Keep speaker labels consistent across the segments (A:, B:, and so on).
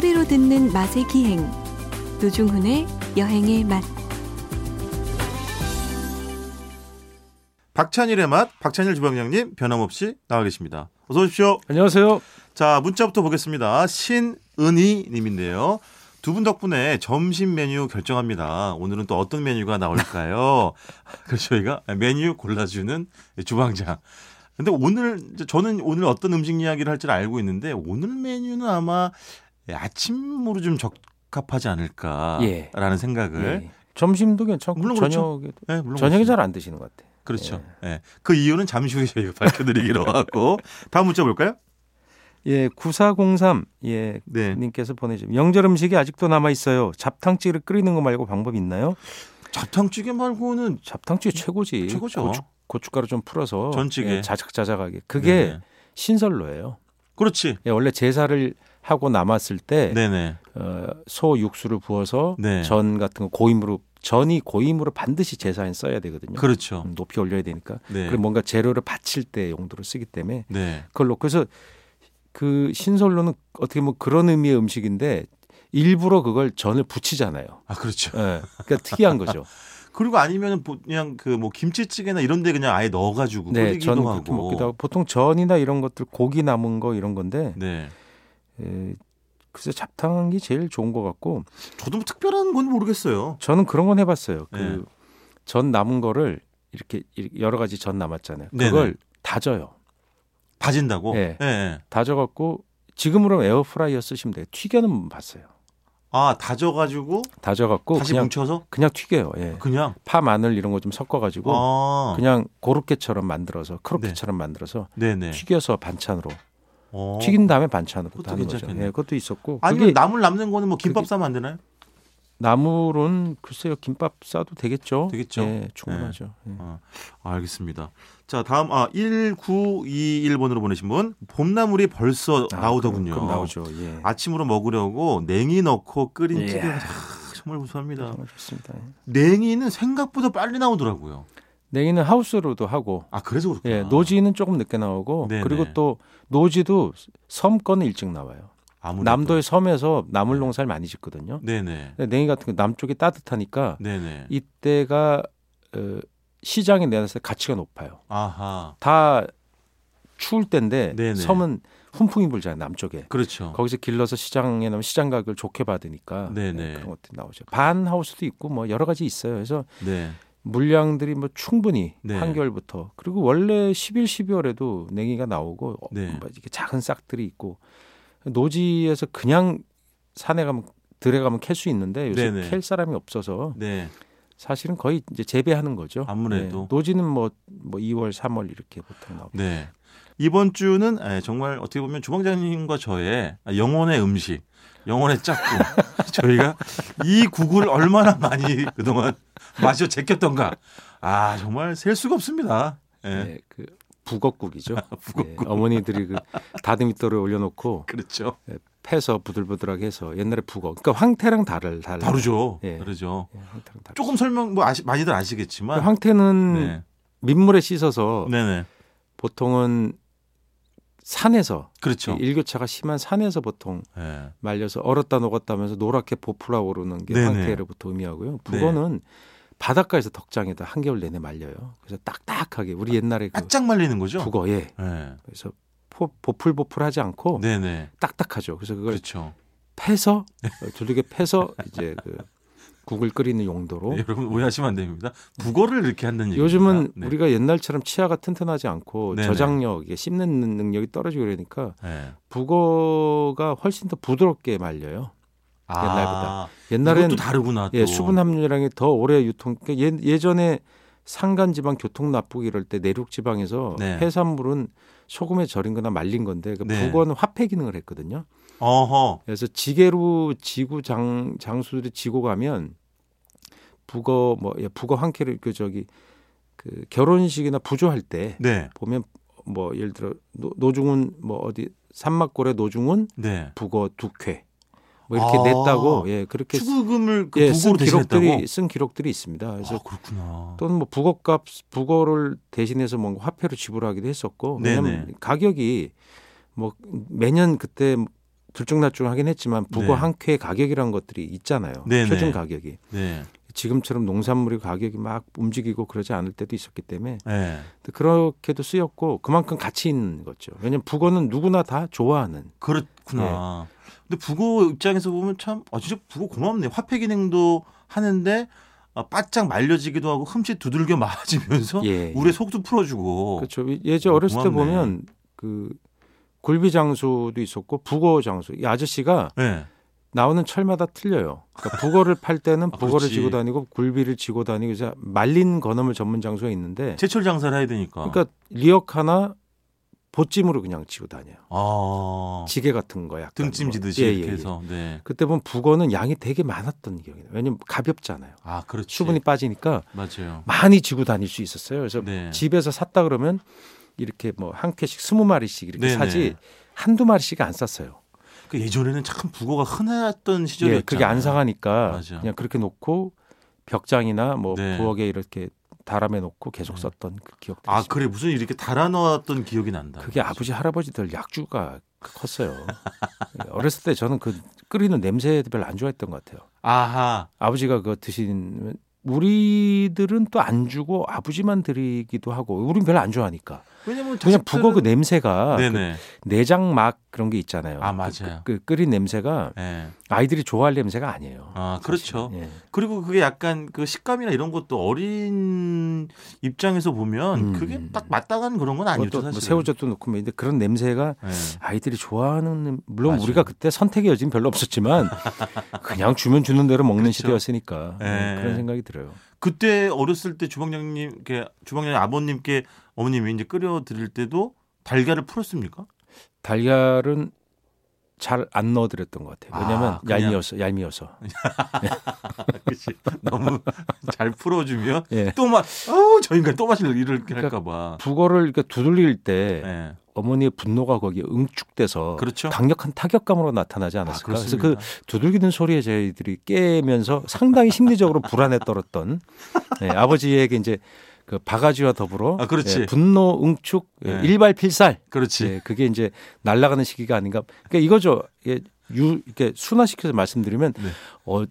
A: 소리로 듣는 맛의 기행 노중훈의 여행의 맛
B: 박찬일의 맛 박찬일 주방장님 변함없이 나와 계십니다. 어서 오십시오.
C: 안녕하세요.
B: 자 문자부터 보겠습니다. 신은희 님인데요. 두 분 덕분에 점심 메뉴 결정합니다. 오늘은 또 어떤 메뉴가 나올까요? 그래서 저희가 메뉴 골라주는 주방장. 근데 오늘 저는 오늘 어떤 음식 이야기를 할 줄 알고 있는데 오늘 메뉴는 아마 아침으로 좀 적합하지 않을까라는
C: 예.
B: 생각을
C: 예. 점심도 괜찮고
B: 물론 그렇죠.
C: 저녁에도
B: 네, 물론
C: 저녁에. 잘 안 드시는 것 같아요.
B: 그렇죠. 예. 그 이유는 잠시 후에 저희가 밝혀드리기로 하고 다음 문자 볼까요?
C: 예, 9403 예,
B: 네.
C: 님께서 보내주신 명절 음식이 아직도 남아 있어요. 잡탕찌개를 끓이는 거 말고 방법 있나요?
B: 잡탕찌개 말고는
C: 잡탕찌개 최고지.
B: 최고죠.
C: 고추, 고춧가루 좀 풀어서
B: 전찌개.
C: 예, 자작자작하게. 그게
B: 네네.
C: 신설로예요.
B: 그렇지.
C: 예, 원래 제사를 하고 남았을 때
B: 네네.
C: 어, 소 육수를 부어서
B: 네.
C: 전 같은 거 고임으로 전이 고임으로 반드시 제사에 써야 되거든요.
B: 그렇죠.
C: 음, 높이 올려야 되니까.
B: 네.
C: 그리고 뭔가 재료를 바칠 때 용도로 쓰기 때문에
B: 네.
C: 그걸 놓고 그래서 그 신설로는 어떻게 보면 그런 의미의 음식인데 일부러 그걸 전을 붙이잖아요.
B: 아 그렇죠.
C: 예. 그러니까 특이한 거죠.
B: 그리고 아니면 그냥 그 뭐 김치찌개나 이런데 그냥 아예 넣어가지고
C: 네,
B: 끓이기도
C: 전
B: 하고.
C: 먹기도 하고 보통 전이나 이런 것들 고기 남은 거 이런 건데
B: 네.
C: 에, 글쎄 잡탕이 제일 좋은 것 같고
B: 저도 뭐 특별한 건 모르겠어요.
C: 저는 그런 건 해봤어요.
B: 네.
C: 그전 남은 거를 이렇게 여러 가지 전 남았잖아요.
B: 네네.
C: 그걸 다져요.
B: 다진다고.
C: 네.
B: 예, 예.
C: 다져갖고 지금으로 에어프라이어 쓰시면 돼요. 튀겨는 봤어요.
B: 아 다져가지고
C: 다져갖고
B: 다시
C: 그냥
B: 뭉쳐서
C: 그냥 튀겨요. 예.
B: 그냥.
C: 파 마늘 이런 거 좀 섞어가지고
B: 아.
C: 그냥 고로케처럼 만들어서 크로케처럼 만들어서
B: 네네.
C: 튀겨서 반찬으로
B: 어.
C: 튀긴 다음에 반찬으로
B: 그것도
C: 하는 거죠.
B: 괜찮겠네.
C: 예, 그것도 있었고
B: 아니면 나물 남는 거는 뭐 김밥
C: 그게-
B: 싸면 안 되나요?
C: 나물은 글쎄요 김밥 싸도 되겠죠.
B: 되겠죠.
C: 예, 충분하죠. 예.
B: 아, 알겠습니다. 자, 다음 아 1921번으로 보내신 분 봄나물이 벌써
C: 아,
B: 나오더군요.
C: 그럼, 그럼 나오죠. 예.
B: 아침으로 먹으려고 냉이 넣고 끓인
C: 예.
B: 찌개가 아, 정말 고소합니다.
C: 정말 좋습니다. 예.
B: 냉이는 생각보다 빨리 나오더라고요.
C: 냉이는 하우스로도 하고
B: 아, 그래서 그렇구나.
C: 예, 노지는 조금 늦게 나오고
B: 네네.
C: 그리고 또 노지도 섬 거는 일찍 나와요.
B: 아무래도.
C: 남도의 섬에서 나물 농사를 많이 짓거든요.
B: 네네.
C: 냉이 같은 거 남쪽이 따뜻하니까
B: 네네.
C: 이때가 어, 시장에 내놨을 때 가치가 높아요.
B: 아하.
C: 다 추울 때인데
B: 네네.
C: 섬은 훈풍이 불잖아요 남쪽에.
B: 그렇죠.
C: 거기서 길러서 시장에 나면 시장 가격을 좋게 받으니까
B: 네네.
C: 네, 그런 것들이 나오죠. 반 하우스도 있고 뭐 여러 가지 있어요. 그래서
B: 네.
C: 물량들이 뭐 충분히
B: 네.
C: 한겨울부터 그리고 원래 10일 12월에도 냉이가 나오고 어,
B: 네.
C: 뭐 이렇게 작은 싹들이 있고 노지에서 그냥 산에 가면 들에 가면 캘 수 있는데 요새
B: 네네.
C: 캘 사람이 없어서
B: 네.
C: 사실은 거의 이제 재배하는 거죠.
B: 아무래도.
C: 네. 노지는 뭐, 뭐 2월, 3월 이렇게 보통 나오고.
B: 네. 이번 주는 에, 정말 어떻게 보면 주방장님과 저의 영혼의 음식, 영혼의 짝꿍. 저희가 이 국을 얼마나 많이 그동안 마셔 제꼈던가. 아, 정말 셀 수가 없습니다. 예.
C: 네, 그 북엇국이죠.
B: 북엇국.
C: 네, 어머니들이 그 다듬이돌에 올려놓고
B: 그렇죠.
C: 패서 부들부들하게 해서 옛날에 북어. 그러니까 황태랑 다를 달
B: 다르죠.
C: 예.
B: 다르죠.
C: 예, 황태랑 다르.
B: 조금 설명 뭐 아시, 많이들 아시겠지만.
C: 황태는
B: 네.
C: 민물에 씻어서
B: 네네.
C: 보통은 산에서
B: 그렇죠.
C: 일교차가 심한 산에서 보통
B: 예.
C: 말려서 얼었다 녹았다 하면서 노랗게 보풀어 오르는 게
B: 네네.
C: 황태로부터 의미하고요. 북어는 바닷가에서 덕장에다 한겨울 내내 말려요. 그래서 딱딱하게 우리 옛날에 그
B: 바짝 말리는 거죠.
C: 북어 예.
B: 예.
C: 그래서 포, 보풀보풀하지 않고
B: 네네.
C: 딱딱하죠. 그래서 그걸
B: 그렇죠.
C: 패서 어, 두들겨 패서 이제 그 국을 끓이는 용도로
B: 네, 여러분 오해하시면 안 됩니다. 북어를 이렇게 한다는 얘기입니다.
C: 요즘은
B: 네.
C: 우리가 옛날처럼 치아가 튼튼하지 않고
B: 네네.
C: 저장력, 씹는 능력이 떨어지고 그러니까
B: 네.
C: 북어가 훨씬 더 부드럽게 말려요.
B: 아,
C: 옛날보다.
B: 이것도 다르구나. 또.
C: 예, 수분 함유량이 더 오래 유통. 그러니까 예, 예전에 산간 지방 교통 나쁘기 이럴 때 내륙 지방에서
B: 네.
C: 해산물은 소금에 절인 거나 말린 건데 그
B: 네.
C: 북어는 화폐 기능을 했거든요.
B: 어허.
C: 그래서 지게로 지구 장 장수들이 지고 가면 북어 뭐 예, 북어 한 쾌를 그 저기 그 결혼식이나 부조할 때
B: 네.
C: 보면 뭐 예를 들어 노, 노중훈 뭐 어디 산막골의 노중훈
B: 네.
C: 북어 두 쾌 뭐 이렇게
B: 아,
C: 냈다고 예 그렇게 쓰-
B: 축의금을 그
C: 예, 쓴 기록들이
B: 대신했다고.
C: 쓴 기록들이 있습니다. 그래서
B: 아, 그렇구나.
C: 또는 뭐 북어값 북어를 대신해서 뭔가 화폐로 지불하기도 했었고 왜냐하면
B: 네네.
C: 가격이 뭐 매년 그때 들쭉날쭉하긴 했지만 북어
B: 네.
C: 한쾌 가격이란 것들이 있잖아요.
B: 네네.
C: 표준 가격이.
B: 네.
C: 지금처럼 농산물이 가격이 막 움직이고 그러지 않을 때도 있었기 때문에
B: 네.
C: 그렇게도 쓰였고 그만큼 가치 있는 거죠. 왜냐하면 북어는 누구나 다 좋아하는.
B: 그렇구나. 근데 북어 입장에서 보면 참, 아, 진짜 북어 고맙네. 화폐 기능도 하는데, 아, 바짝 말려지기도 하고, 흠칫 두들겨 맞으면서,
C: 예.
B: 우리의 속도 풀어주고.
C: 그렇죠. 예전 어렸을 때
B: 고맙네.
C: 보면 그 굴비 장수도 있었고 북어 장수. 이 아저씨가
B: 네.
C: 나오는 철마다 틀려요. 그러니까 북어를 팔 때는
B: 아,
C: 북어를
B: 그렇지.
C: 지고 다니고 굴비를 지고 다니고 이제 말린 건어물 전문 장소가 있는데
B: 제철 장사를 해야 되니까.
C: 그러니까 리역 하나 보찜으로 그냥 지고 다녀요.
B: 아.
C: 지게 같은 거 약간
B: 등짐 지듯이
C: 뭐. 예,
B: 이렇게
C: 예, 예.
B: 해서. 네.
C: 그때 보면 북어는 양이 되게 많았던 기억이 나요. 왜냐면 가볍잖아요.
B: 아, 그렇지.
C: 수분이 빠지니까
B: 맞아요.
C: 많이 지고 다닐 수 있었어요. 그래서
B: 네.
C: 집에서 샀다 그러면 이렇게 뭐한 캔씩 스무 마리씩 이렇게
B: 네네.
C: 사지 한두 마리씩 안 샀어요.
B: 그 예전에는 참 북어가 흔했던 시절이었잖아요.
C: 예, 그게 안 상하니까
B: 맞아.
C: 그냥 그렇게 놓고 벽장이나 뭐
B: 네.
C: 부엌에 이렇게 다람에 놓고 계속
B: 네.
C: 썼던 그 기억들이
B: 아,
C: 있습니다.
B: 그래. 무슨 이렇게 달아 놓았던 기억이 난다.
C: 그게 아버지 할아버지들 약주가 컸어요. 어렸을 때 저는 그 끓이는 냄새 별로 안 좋아했던 것 같아요.
B: 아하.
C: 아버지가 그거 드시는 우리들은 또 안 주고 아버지만 드리기도 하고 우린 별로 안 좋아하니까
B: 왜냐면
C: 그냥 북어 그 냄새가 그
B: 네네.
C: 내장 막 그런 게 있잖아요.
B: 아,
C: 그-
B: 맞아요.
C: 그, 그 끓인 냄새가
B: 예.
C: 아이들이 좋아할 냄새가 아니에요.
B: 아, 그렇죠.
C: 예.
B: 그리고 그게 약간 그 식감이나 이런 것도 어린 입장에서 보면
C: 음.
B: 그게 딱 마땅한 그런 건 아니죠
C: 그것도 뭐
B: 사실.
C: 새우젓도 넣고 뭐 근데 그런 냄새가
B: 네.
C: 아이들이 좋아하는 냄- 물론
B: 맞아요.
C: 우리가 그때 선택의 여지는 별로 없었지만 그냥 주면 주는 대로 먹는
B: 그렇죠.
C: 시대였으니까 네,
B: 예.
C: 그런 생각이 들어요.
B: 그때 어렸을 때 주방장님, 주방장님 아버님께 어머님이 이제 끓여 드릴 때도 달걀을 풀었습니까?
C: 달걀은 잘 안 넣어드렸던 것 같아요. 왜냐하면
B: 아,
C: 얄미워서 얄미워서.
B: 그렇지. 너무 잘 풀어주면
C: 예.
B: 또 막, 어우 저 인간 또 마실 이렇게
C: 그러니까
B: 할까봐.
C: 북어를 이렇게 두들릴 때
B: 예.
C: 어머니의 분노가 거기에 응축돼서
B: 그렇죠.
C: 강력한 타격감으로 나타나지 않았을까.
B: 아,
C: 그래서 그. 두들기는 소리에 저희들이 깨면서 상당히 심리적으로 불안에 떨었던 예, 아버지에게 이제 그 바가지와 더불어
B: 아, 그렇지.
C: 예, 분노 응축 예,
B: 네.
C: 일발 필살
B: 그렇지.
C: 예, 그게 이제 날아가는 시기가 아닌가. 그러니까 이거죠. 예, 유 이렇게 순화시켜서 말씀드리면
B: 네.
C: 어,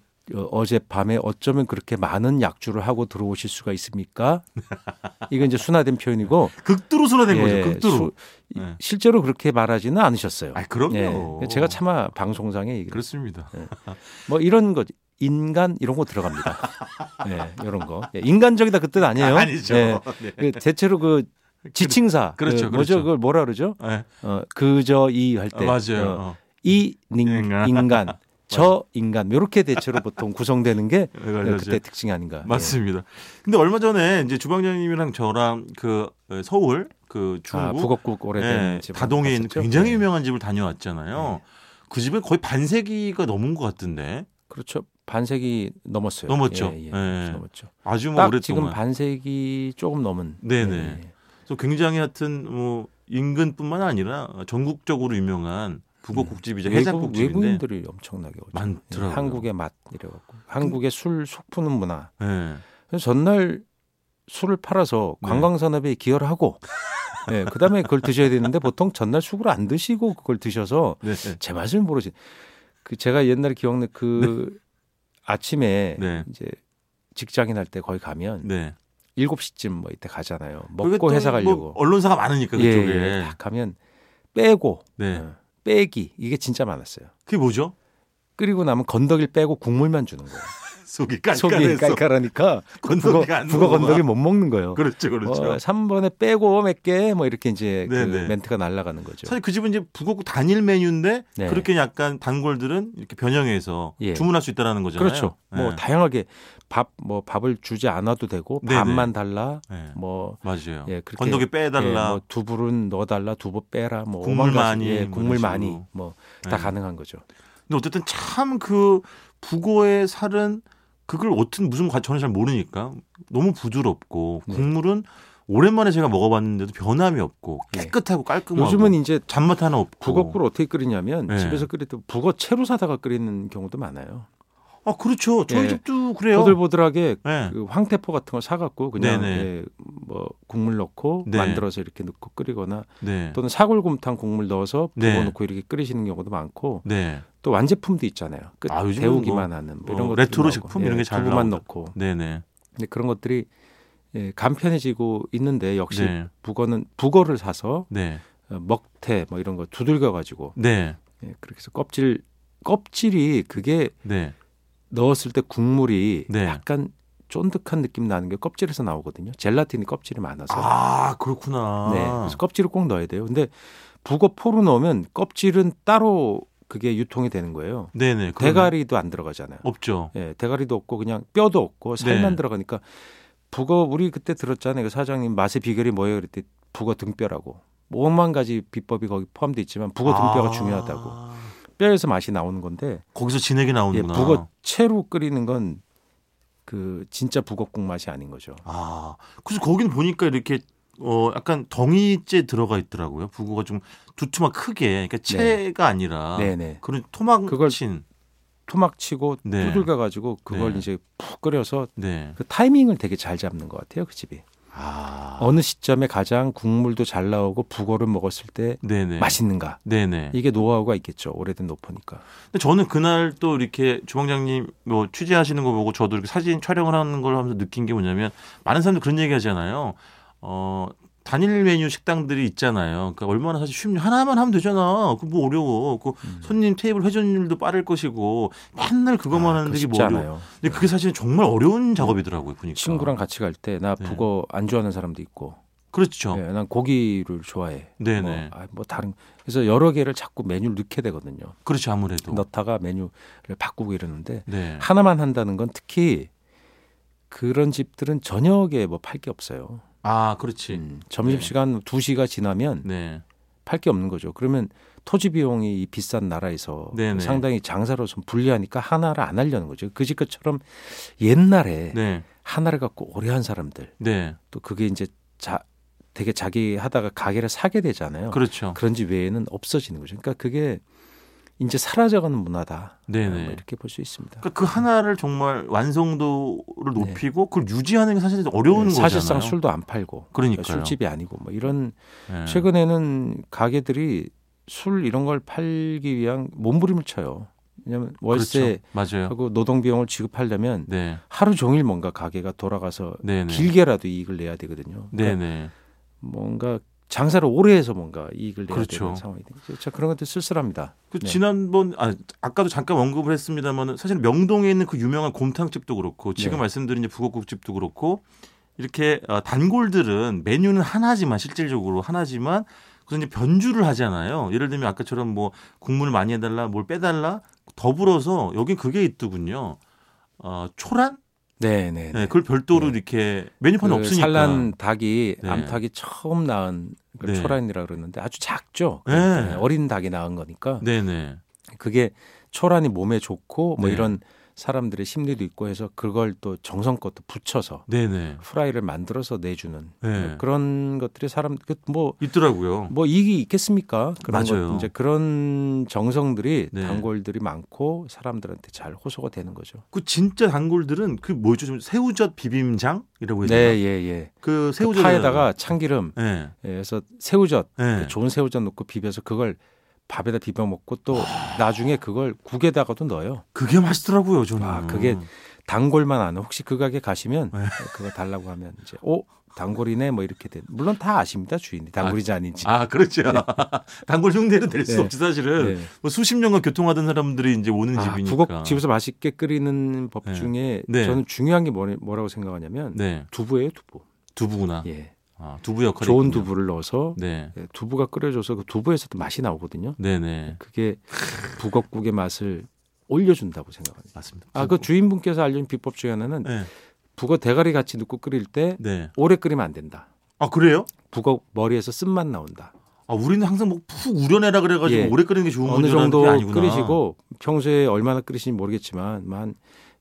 C: 어제 밤에 어쩌면 그렇게 많은 약주를 하고 들어오실 수가 있습니까? 이건 이제 순화된 표현이고
B: 극도로 순화된
C: 예,
B: 거죠. 극도로.
C: 수- 이-
B: 네.
C: 실제로 그렇게 말하지는 않으셨어요.
B: 아, 그럼요.
C: 예, 제가 차마 방송상에
B: 그렇습니다.
C: 뭐 이런 거 인간 이런 거 들어갑니다. 네, 이런 거 예, 인간적이다 그뜻 아니에요?
B: 아니죠.
C: 예,
B: 네.
C: 그 대체로 그 지칭사
B: 그렇죠,
C: 그 뭐죠?
B: 그렇죠.
C: 그걸 뭐라 그러죠?
B: 예.
C: 어, 그저 이할
B: 아,
C: 때
B: 맞아요.
C: 어,
B: 어.
C: 이 닝,
B: 인간.
C: 인간 저 인간 이렇게 대체로 보통 구성되는 게
B: 네.
C: 그때 특징이 아닌가.
B: 맞습니다. 근데 얼마 전에 이제 주방장님이랑 저랑 그 서울 그
C: 예.
B: 중구
C: 아, 북어국 오래된
B: 예,
C: 집
B: 다동에 있는? 굉장히
C: 네.
B: 유명한 집을 다녀왔잖아요. 그 집에 거의 반세기가 넘은 것 같은데
C: 그렇죠. 반세기 넘었어요.
B: 넘었죠.
C: 예, 예,
B: 예.
C: 넘었죠.
B: 아주
C: 뭐딱
B: 오랫동안.
C: 지금 반세기 조금 넘은.
B: 네네.
C: 예.
B: 그래서 굉장히 하여튼 뭐 인근뿐만 아니라 전국적으로 유명한 북어 국집이자
C: 음. 외국,
B: 해장국집인데
C: 외국인들이 엄청나게 오죠.
B: 많더라고요.
C: 예, 한국의 맛 이래갖고 한국의 술 속푸는 문화.
B: 예.
C: 그래서 전날 술을 팔아서
B: 네.
C: 관광 산업에 기여를 하고, 예, 그다음에 그걸 드셔야 되는데 보통 전날 술을 안 드시고 그걸 드셔서
B: 네.
C: 제 맛을 모르지. 그 제가 옛날에 기억나 그 아침에
B: 네.
C: 이제 직장인 할 때 거기 가면
B: 네.
C: 7시쯤 뭐 이때 가잖아요. 먹고
B: 또
C: 회사
B: 뭐
C: 가려고.
B: 언론사가 많으니까
C: 예,
B: 그쪽에.
C: 예, 딱 가면 빼고
B: 네.
C: 어, 빼기 이게 진짜 많았어요.
B: 그게 뭐죠?
C: 끓이고 나면 건더기를 빼고 국물만 주는 거예요.
B: 속이
C: 속이
B: 깔깔해서.
C: 깔깔하니까
B: 건더기가
C: 북어,
B: 안
C: 북어. 건더기 못 먹는 거예요.
B: 그렇죠, 그렇죠.
C: 어, 3번에 빼고 몇 개 뭐 이렇게 이제 그. 멘트가 날아가는 거죠.
B: 사실 그 집은 이제 북어국 단일 메뉴인데
C: 네.
B: 그렇게 약간 단골들은 이렇게 변형해서
C: 예.
B: 주문할 수 있다라는 거잖아요.
C: 그렇죠. 뭐
B: 네.
C: 다양하게 밥 뭐 밥을 주지 않아도 되고
B: 네네.
C: 밥만 달라.
B: 네.
C: 뭐
B: 맞아요.
C: 예, 그렇게
B: 건더기 빼달라.
C: 예, 뭐 두부는 넣어달라, 두부 빼라, 뭐
B: 국물 많이,
C: 예,
B: 뭐
C: 국물 많이,
B: 식으로.
C: 뭐다
B: 네.
C: 가능한 거죠.
B: 근데 어쨌든 참 그 북어의 살은 그걸 어떤 무슨 과 저는 잘 모르니까 너무 부드럽고
C: 네.
B: 국물은 오랜만에 제가 먹어봤는데도 변함이 없고
C: 예.
B: 깨끗하고 깔끔하고
C: 요즘은 이제
B: 잔맛 하나 없고
C: 북어국을 어떻게 끓이냐면
B: 네.
C: 집에서 끓일 때 북어 채로 사다가 끓이는 경우도 많아요.
B: 아 그렇죠. 저희
C: 예.
B: 집도 그래요.
C: 보들보들하게
B: 네.
C: 그 황태포 같은 걸 사갖고 그냥. 예, 뭐 국물 넣고
B: 네.
C: 만들어서 이렇게 넣고 끓이거나
B: 네.
C: 또는 사골곰탕 국물 넣어서
B: 네.
C: 부어놓고 이렇게 끓이시는 경우도 많고
B: 네.
C: 또 완제품도 있잖아요. 끝
B: 아,
C: 데우기만
B: 뭐,
C: 하는 뭐
B: 어,
C: 이런 것
B: 레토르트 식품 이런 게잘
C: 두부만
B: 나오죠.
C: 넣고
B: 네네.
C: 근데 그런 것들이 예, 간편해지고 있는데 역시
B: 네.
C: 북어는 북어를 사서
B: 네.
C: 어, 먹태 뭐 이런 거 두들겨 가지고
B: 네.
C: 예, 그렇게 해서 껍질 껍질이 그게
B: 네.
C: 넣었을 때 국물이
B: 네.
C: 약간 쫀득한 느낌 나는 게 껍질에서 나오거든요. 젤라틴이 껍질이 많아서.
B: 아 그렇구나.
C: 네. 그래서 껍질을 꼭 넣어야 돼요. 근데 북어 포로 넣으면 껍질은 따로 그게 유통이 되는 거예요.
B: 네네. 그러네.
C: 대가리도 안 들어가잖아요.
B: 없죠.
C: 예, 대가리도 없고 그냥 뼈도 없고 살만
B: 네.
C: 들어가니까 북어 우리 그때 들었잖아요. 그 사장님 맛의 비결이 뭐예요? 그랬더니 북어 등뼈라고. 뭐 오만 가지 비법이 거기 포함돼 있지만 북어 등뼈가
B: 아,
C: 중요하다고. 뼈에서 맛이 나오는 건데
B: 거기서 진액이
C: 예,
B: 나오는구나.
C: 북어 채로 끓이는 건 그 진짜 북어국 맛이 아닌 거죠.
B: 아, 그래서 거기는 보니까 이렇게 어 약간 덩이째 들어가 있더라고요. 북어가 좀 두툼한 크게, 그러니까 채가 아니라
C: 네. 네네.
B: 그런 토막
C: 그걸
B: 친.
C: 토막 치고
B: 네.
C: 두들겨 가지고 그걸
B: 네.
C: 이제 푹 끓여서
B: 네.
C: 그 타이밍을 되게 잘 잡는 것 같아요. 그 집이.
B: 아,
C: 어느 시점에 가장 국물도 잘 나오고 북어를 먹었을 때
B: 네네.
C: 맛있는가.
B: 네네.
C: 이게 노하우가 있겠죠. 오래된 노포니까.
B: 근데 저는 그날 또 이렇게 주방장님 뭐 취재하시는 거 보고 저도 이렇게 사진 촬영을 하는 걸 하면서 느낀 게 뭐냐면 많은 사람들 그런 얘기 하잖아요. 어, 단일 메뉴 식당들이 있잖아요. 그러니까 얼마나 사실 쉽냐. 하나만 하면 되잖아. 그 뭐 어려워. 그
C: 음.
B: 손님 테이블 회전율도 빠를 것이고 맨날 그것만
C: 아,
B: 하는데 이게
C: 쉽지
B: 뭐 어려워. 근데 그게 사실은 정말 어려운 작업이더라고요. 보니까.
C: 친구랑 같이 갈 때나
B: 네.
C: 북어 안 좋아하는 사람도 있고.
B: 그렇죠.
C: 예, 난 고기를 좋아해.
B: 네네.
C: 뭐, 아, 뭐 다른 그래서 여러 개를 자꾸 메뉴를 넣게 되거든요.
B: 그렇죠. 아무래도.
C: 넣다가 메뉴를 바꾸고 이러는데
B: 네.
C: 하나만 한다는 건 특히 그런 집들은 저녁에 뭐 팔 게 없어요.
B: 아, 그렇지.
C: 음, 점심시간 두 2시가 지나면
B: 네.
C: 팔게 없는 거죠. 그러면 토지 비용이 이 비싼 나라에서
B: 네네.
C: 상당히 장사로 좀 불리하니까 하나를 안 하려는 거죠. 그집 것처럼 옛날에
B: 네.
C: 하나를 갖고 오래 한 사람들
B: 네.
C: 또 그게 이제 자 되게 자기 하다가 가게를 사게 되잖아요.
B: 그렇죠.
C: 그런 집 외에는 없어지는 거죠. 그러니까 그게 이제 사라져가는 문화다.
B: 네네.
C: 뭐 이렇게 볼 수 있습니다.
B: 그러니까 그 하나를 정말 완성도를 높이고 그걸 유지하는 게 사실 어려운
C: 네, 사실상
B: 거잖아요.
C: 술도 안 팔고
B: 그러니까요.
C: 술집이 아니고 뭐 이런
B: 네.
C: 최근에는 가게들이 술 이런 걸 팔기 위한 몸부림을 쳐요. 왜냐하면 월세하고
B: 그렇죠. 맞아요.
C: 노동 비용을 지급하려면
B: 네.
C: 하루 종일 뭔가 가게가 돌아가서
B: 네네.
C: 길게라도 이익을 내야 되거든요. 그러니까. 뭔가 장사를 오래 해서 뭔가 이익을 내야
B: 그렇죠.
C: 되는 상황이 되죠. 자, 그런 것들 쓸쓸합니다.
B: 그
C: 네.
B: 지난번 아 아까도 잠깐 언급을 했습니다만은 사실 명동에 있는 그 유명한 곰탕집도 그렇고 지금
C: 네.
B: 말씀드린 북어국집도 그렇고 이렇게 어, 단골들은 메뉴는 하나지만 실질적으로 하나지만 그래서 이제 변주를 하잖아요. 예를 들면 아까처럼 뭐 국물 많이 해달라, 뭘 빼달라 더불어서 여긴 그게 있더군요. 어, 초란?
C: 네, 네.
B: 네, 그걸 별도로
C: 네.
B: 이렇게 메뉴판에
C: 그
B: 없으니까.
C: 산란 닭이
B: 네.
C: 암탉이 처음 낳은 그
B: 네.
C: 초란이라 그러는데 아주 작죠.
B: 네.
C: 네, 어린 닭이 낳은 거니까
B: 네 네.
C: 그게 초란이 몸에 좋고 뭐
B: 네.
C: 이런 사람들의 심리도 있고 해서 그걸 또 정성껏 또 붙여서
B: 네네.
C: 프라이를 만들어서 내주는
B: 네.
C: 그런 것들이 사람 그뭐뭐
B: 있더라고요.
C: 이익이 있겠습니까? 그런
B: 맞아요.
C: 것, 이제 그런 정성들이
B: 네.
C: 단골들이 많고 사람들한테 잘 호소가 되는 거죠.
B: 그 진짜 단골들은 그 뭐죠? 좀 새우젓 비빔장이라고 되나?
C: 네, 예, 예. 그그
B: 새우젓
C: 파에다가 참기름,
B: 네.
C: 예, 그래서 새우젓,
B: 네.
C: 좋은 새우젓 넣고 비벼서 그걸 밥에다 비벼 먹고 또 나중에 그걸 국에다가도 넣어요.
B: 그게 맛있더라고요, 저는.
C: 아, 그게 단골만 아는 혹시 그 가게 가시면
B: 네.
C: 그거 달라고 하면 이제 오 단골이네 뭐 이렇게 돼. 물론 다 아십니다 주인이 아닌지.
B: 아, 그렇죠. 단골 흉내는 낼수
C: 네.
B: 없지 사실은.
C: 네.
B: 뭐 수십 년간 교통하던 사람들이 이제 오는
C: 아,
B: 집이니까.
C: 북어 집에서 맛있게 끓이는 법
B: 네.
C: 중에
B: 네.
C: 저는 중요한 게 뭐라- 뭐라고 생각하냐면
B: 네.
C: 두부예요 두부.
B: 두부구나.
C: 예.
B: 아, 두부 역할이
C: 좋은
B: 있군요.
C: 두부를 넣어서
B: 네.
C: 예, 두부가 끓여져서 그 두부에서 도 맛이 나오거든요.
B: 네, 네.
C: 그게 북어국의 맛을 올려준다고 생각합니다.
B: 맞습니다.
C: 아그 주인분께서 알려준 비법 중에 하나는
B: 네.
C: 북어 대가리 같이 넣고 끓일 때
B: 네.
C: 오래 끓이면 안 된다.
B: 아, 그래요?
C: 북어 머리에서 쓴맛 나온다.
B: 아, 우리는 항상 뭐 푹 우려내라 그래 가지고
C: 예.
B: 오래 끓이는 게 좋은
C: 어느 정도. 끓이시고 평소에 얼마나 끓이시는지 모르겠지만 한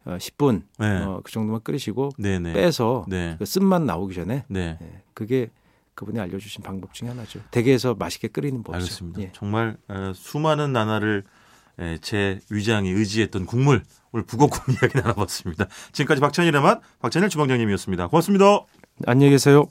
C: 어, 10분
B: 네.
C: 어, 그 정도만 끓이시고
B: 네, 네.
C: 빼서
B: 네.
C: 그 쓴맛 나오기 전에
B: 네.
C: 예, 그게 그분이 알려주신 방법 중에 하나죠. 댁에서 맛있게 끓이는 법이죠.
B: 알겠습니다.
C: 예.
B: 정말 에, 수많은 나날을 예, 제 위장이 의지했던 국물 오늘 북어국 이야기 나눠봤습니다. 지금까지 박찬일의 맛 박찬일 주방장님이었습니다. 고맙습니다.
C: 안녕히 계세요.